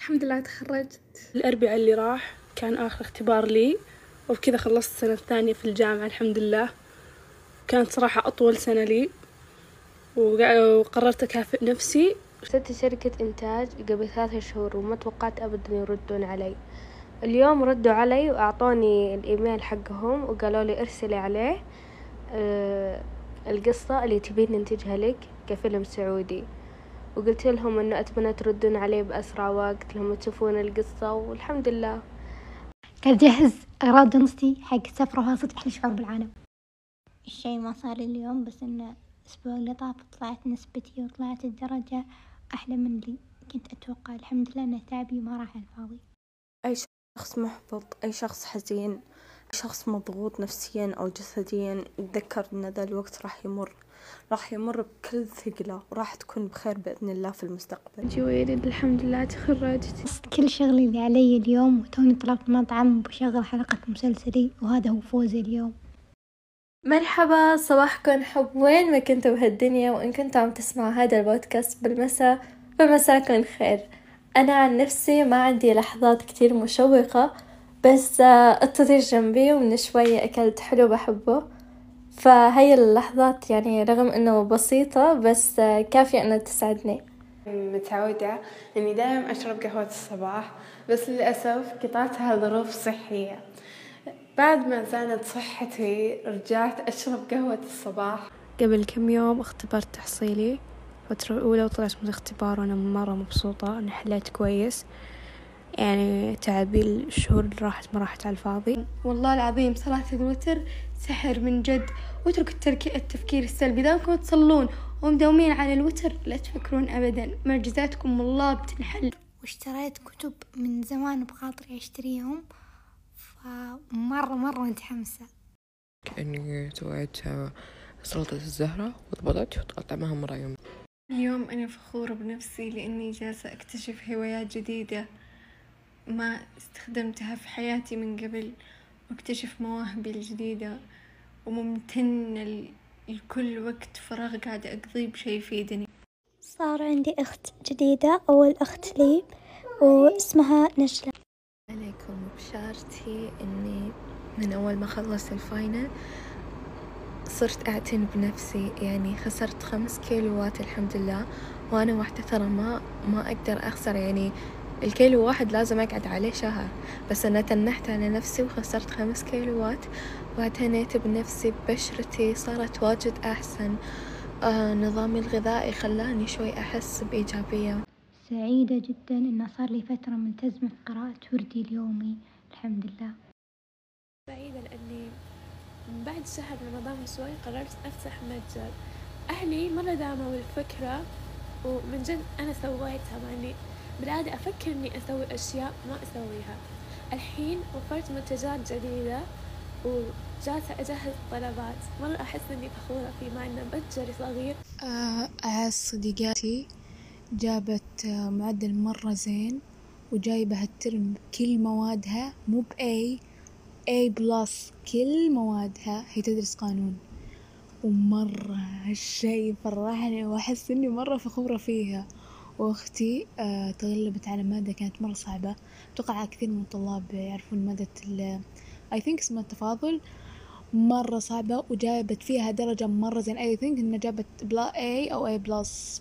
الحمد لله تخرجت. الأربعاء اللي راح كان آخر اختبار لي وبكذا خلصت السنة الثانية في الجامعة الحمد لله. كانت صراحة أطول سنة لي وقررت أكافئ نفسي. اشتغلت شركة إنتاج قبل ثلاثة شهور وما توقعت أبدا يردون علي. اليوم ردوا علي وأعطوني الإيميل حقهم وقالوا لي ارسلي عليه أه القصة اللي تبين ننتجها لك كفيلم سعودي. وقلت لهم إنه أتمنى تردون علي بأسرع وقت لما تشوفون القصة والحمد لله. قاعد أجهز أغراض درستي حق السفرة وها صدق أحلى شعور بالعالم. الشي ما صار لي اليوم بس إنه الأسبوع اللي طاف طلعت نسبتي وطلعت الدرجة أحلى من اللي كنت أتوقع. الحمد لله إن تعبي ما راح على الفاضي أي شخص محبط أي شخص حزين شخص مضغوط نفسيا أو جسديا يتذكر إن ذا الوقت راح يمر راح يمر بكل ثقلة وراح تكون بخير بإذن الله في المستقبل. جويلي الحمد لله تخرجت كل شغلي اللي علي اليوم وتوني طلبت مطعم بشغل حلقة مسلسلي وهذا هو فوزي اليوم. مرحبا صباحكم حب. وين ما كنتوا بهالدنيا وإن كنتوا عم تسمعوا هذا البودكاست بالمساء فمساكن خير. أنا عن نفسي ما عندي لحظات كتير مشوقة بس اضطريت جنبي ومن شوية أكلت حلو بحبه. فهي اللحظات يعني رغم إنه بسيطة بس كافية إنها تسعدني متعودة إني دائما أشرب قهوة الصباح بس للأسف قطعتها ظروف صحية. بعد ما زانت صحتي رجعت أشرب قهوة الصباح. قبل كم يوم اختبرت تحصيلي الفترة الأولى وطلعت من الاختبار وأنا مرة مبسوطة أني حليت كويس. يعني تعبي الشهور اللي راحت ما راحت على الفاضي. والله العظيم صلاة الوتر سحر من جد. واتركوا التركي التفكير السلبي. دامكم تصلون ومداومين على الوتر لا تفكرون أبدا. معجزاتكم والله بتنحل. واشتريت كتب من زمان بخاطري أشتريهم فمرة مرة متحمسة. كأني سويت سلطة الزهرة وضبطت وطعمها مرة يوم. اليوم أنا فخورة بنفسي لأني جالسة أكتشف هوايات جديدة. ما استخدمتها في حياتي من قبل واكتشف مواهبي الجديدة وممتنة لكل وقت فراغ قاعدة أقضيه بشي يفيدني. صار عندي أخت جديدة أول أخت لي واسمها نجلة. عليكم بشارتي إني من أول ما خلصت الفاينل صرت أعتني بنفسي يعني خسرت خمس كيلوات الحمد لله وأنا واحدة ترى ما ما أقدر أخسر يعني الكيلو واحد لازم أقعد عليه شهر بس أنا تنحت على نفسي وخسرت خمس كيلوات. واعتنيت بنفسي ببشرتي صارت واجد أحسن. آه نظامي الغذائي خلاني شوي أحس بإيجابية. سعيدة جدا إنه صار لي فترة ملتزمة في قراءة وردي اليومي. الحمد لله. سعيدة لأني من بعد شهر رمضان شوي قررت أفتح متجر. أهلي مرة دعموا الفكرة ومن جد أنا سويتها مع إني بالعادة أفكر إني أسوي أشياء ما أسويها. الحين وفرت منتجات جديدة وجالسة أجهز طلبات. مرة أحس إني فخورة فيه مع إنه متجر صغير. أعز صديقاتي جابت معدل مرة زين وجايبة هال term كل موادها مو ب A، A plus كل موادها. هي تدرس قانون. ومرة هالشي فرحني وأحس إني مرة فخورة فيها. وأختي آه تغلبت على مادة كانت مرة صعبة. أتوقع كثير من الطلاب يعرفون مادة ال I think اسمها التفاضل. مرة صعبة وجابت فيها درجة مرة زين. I think إنها جابت بلا A أو A بلس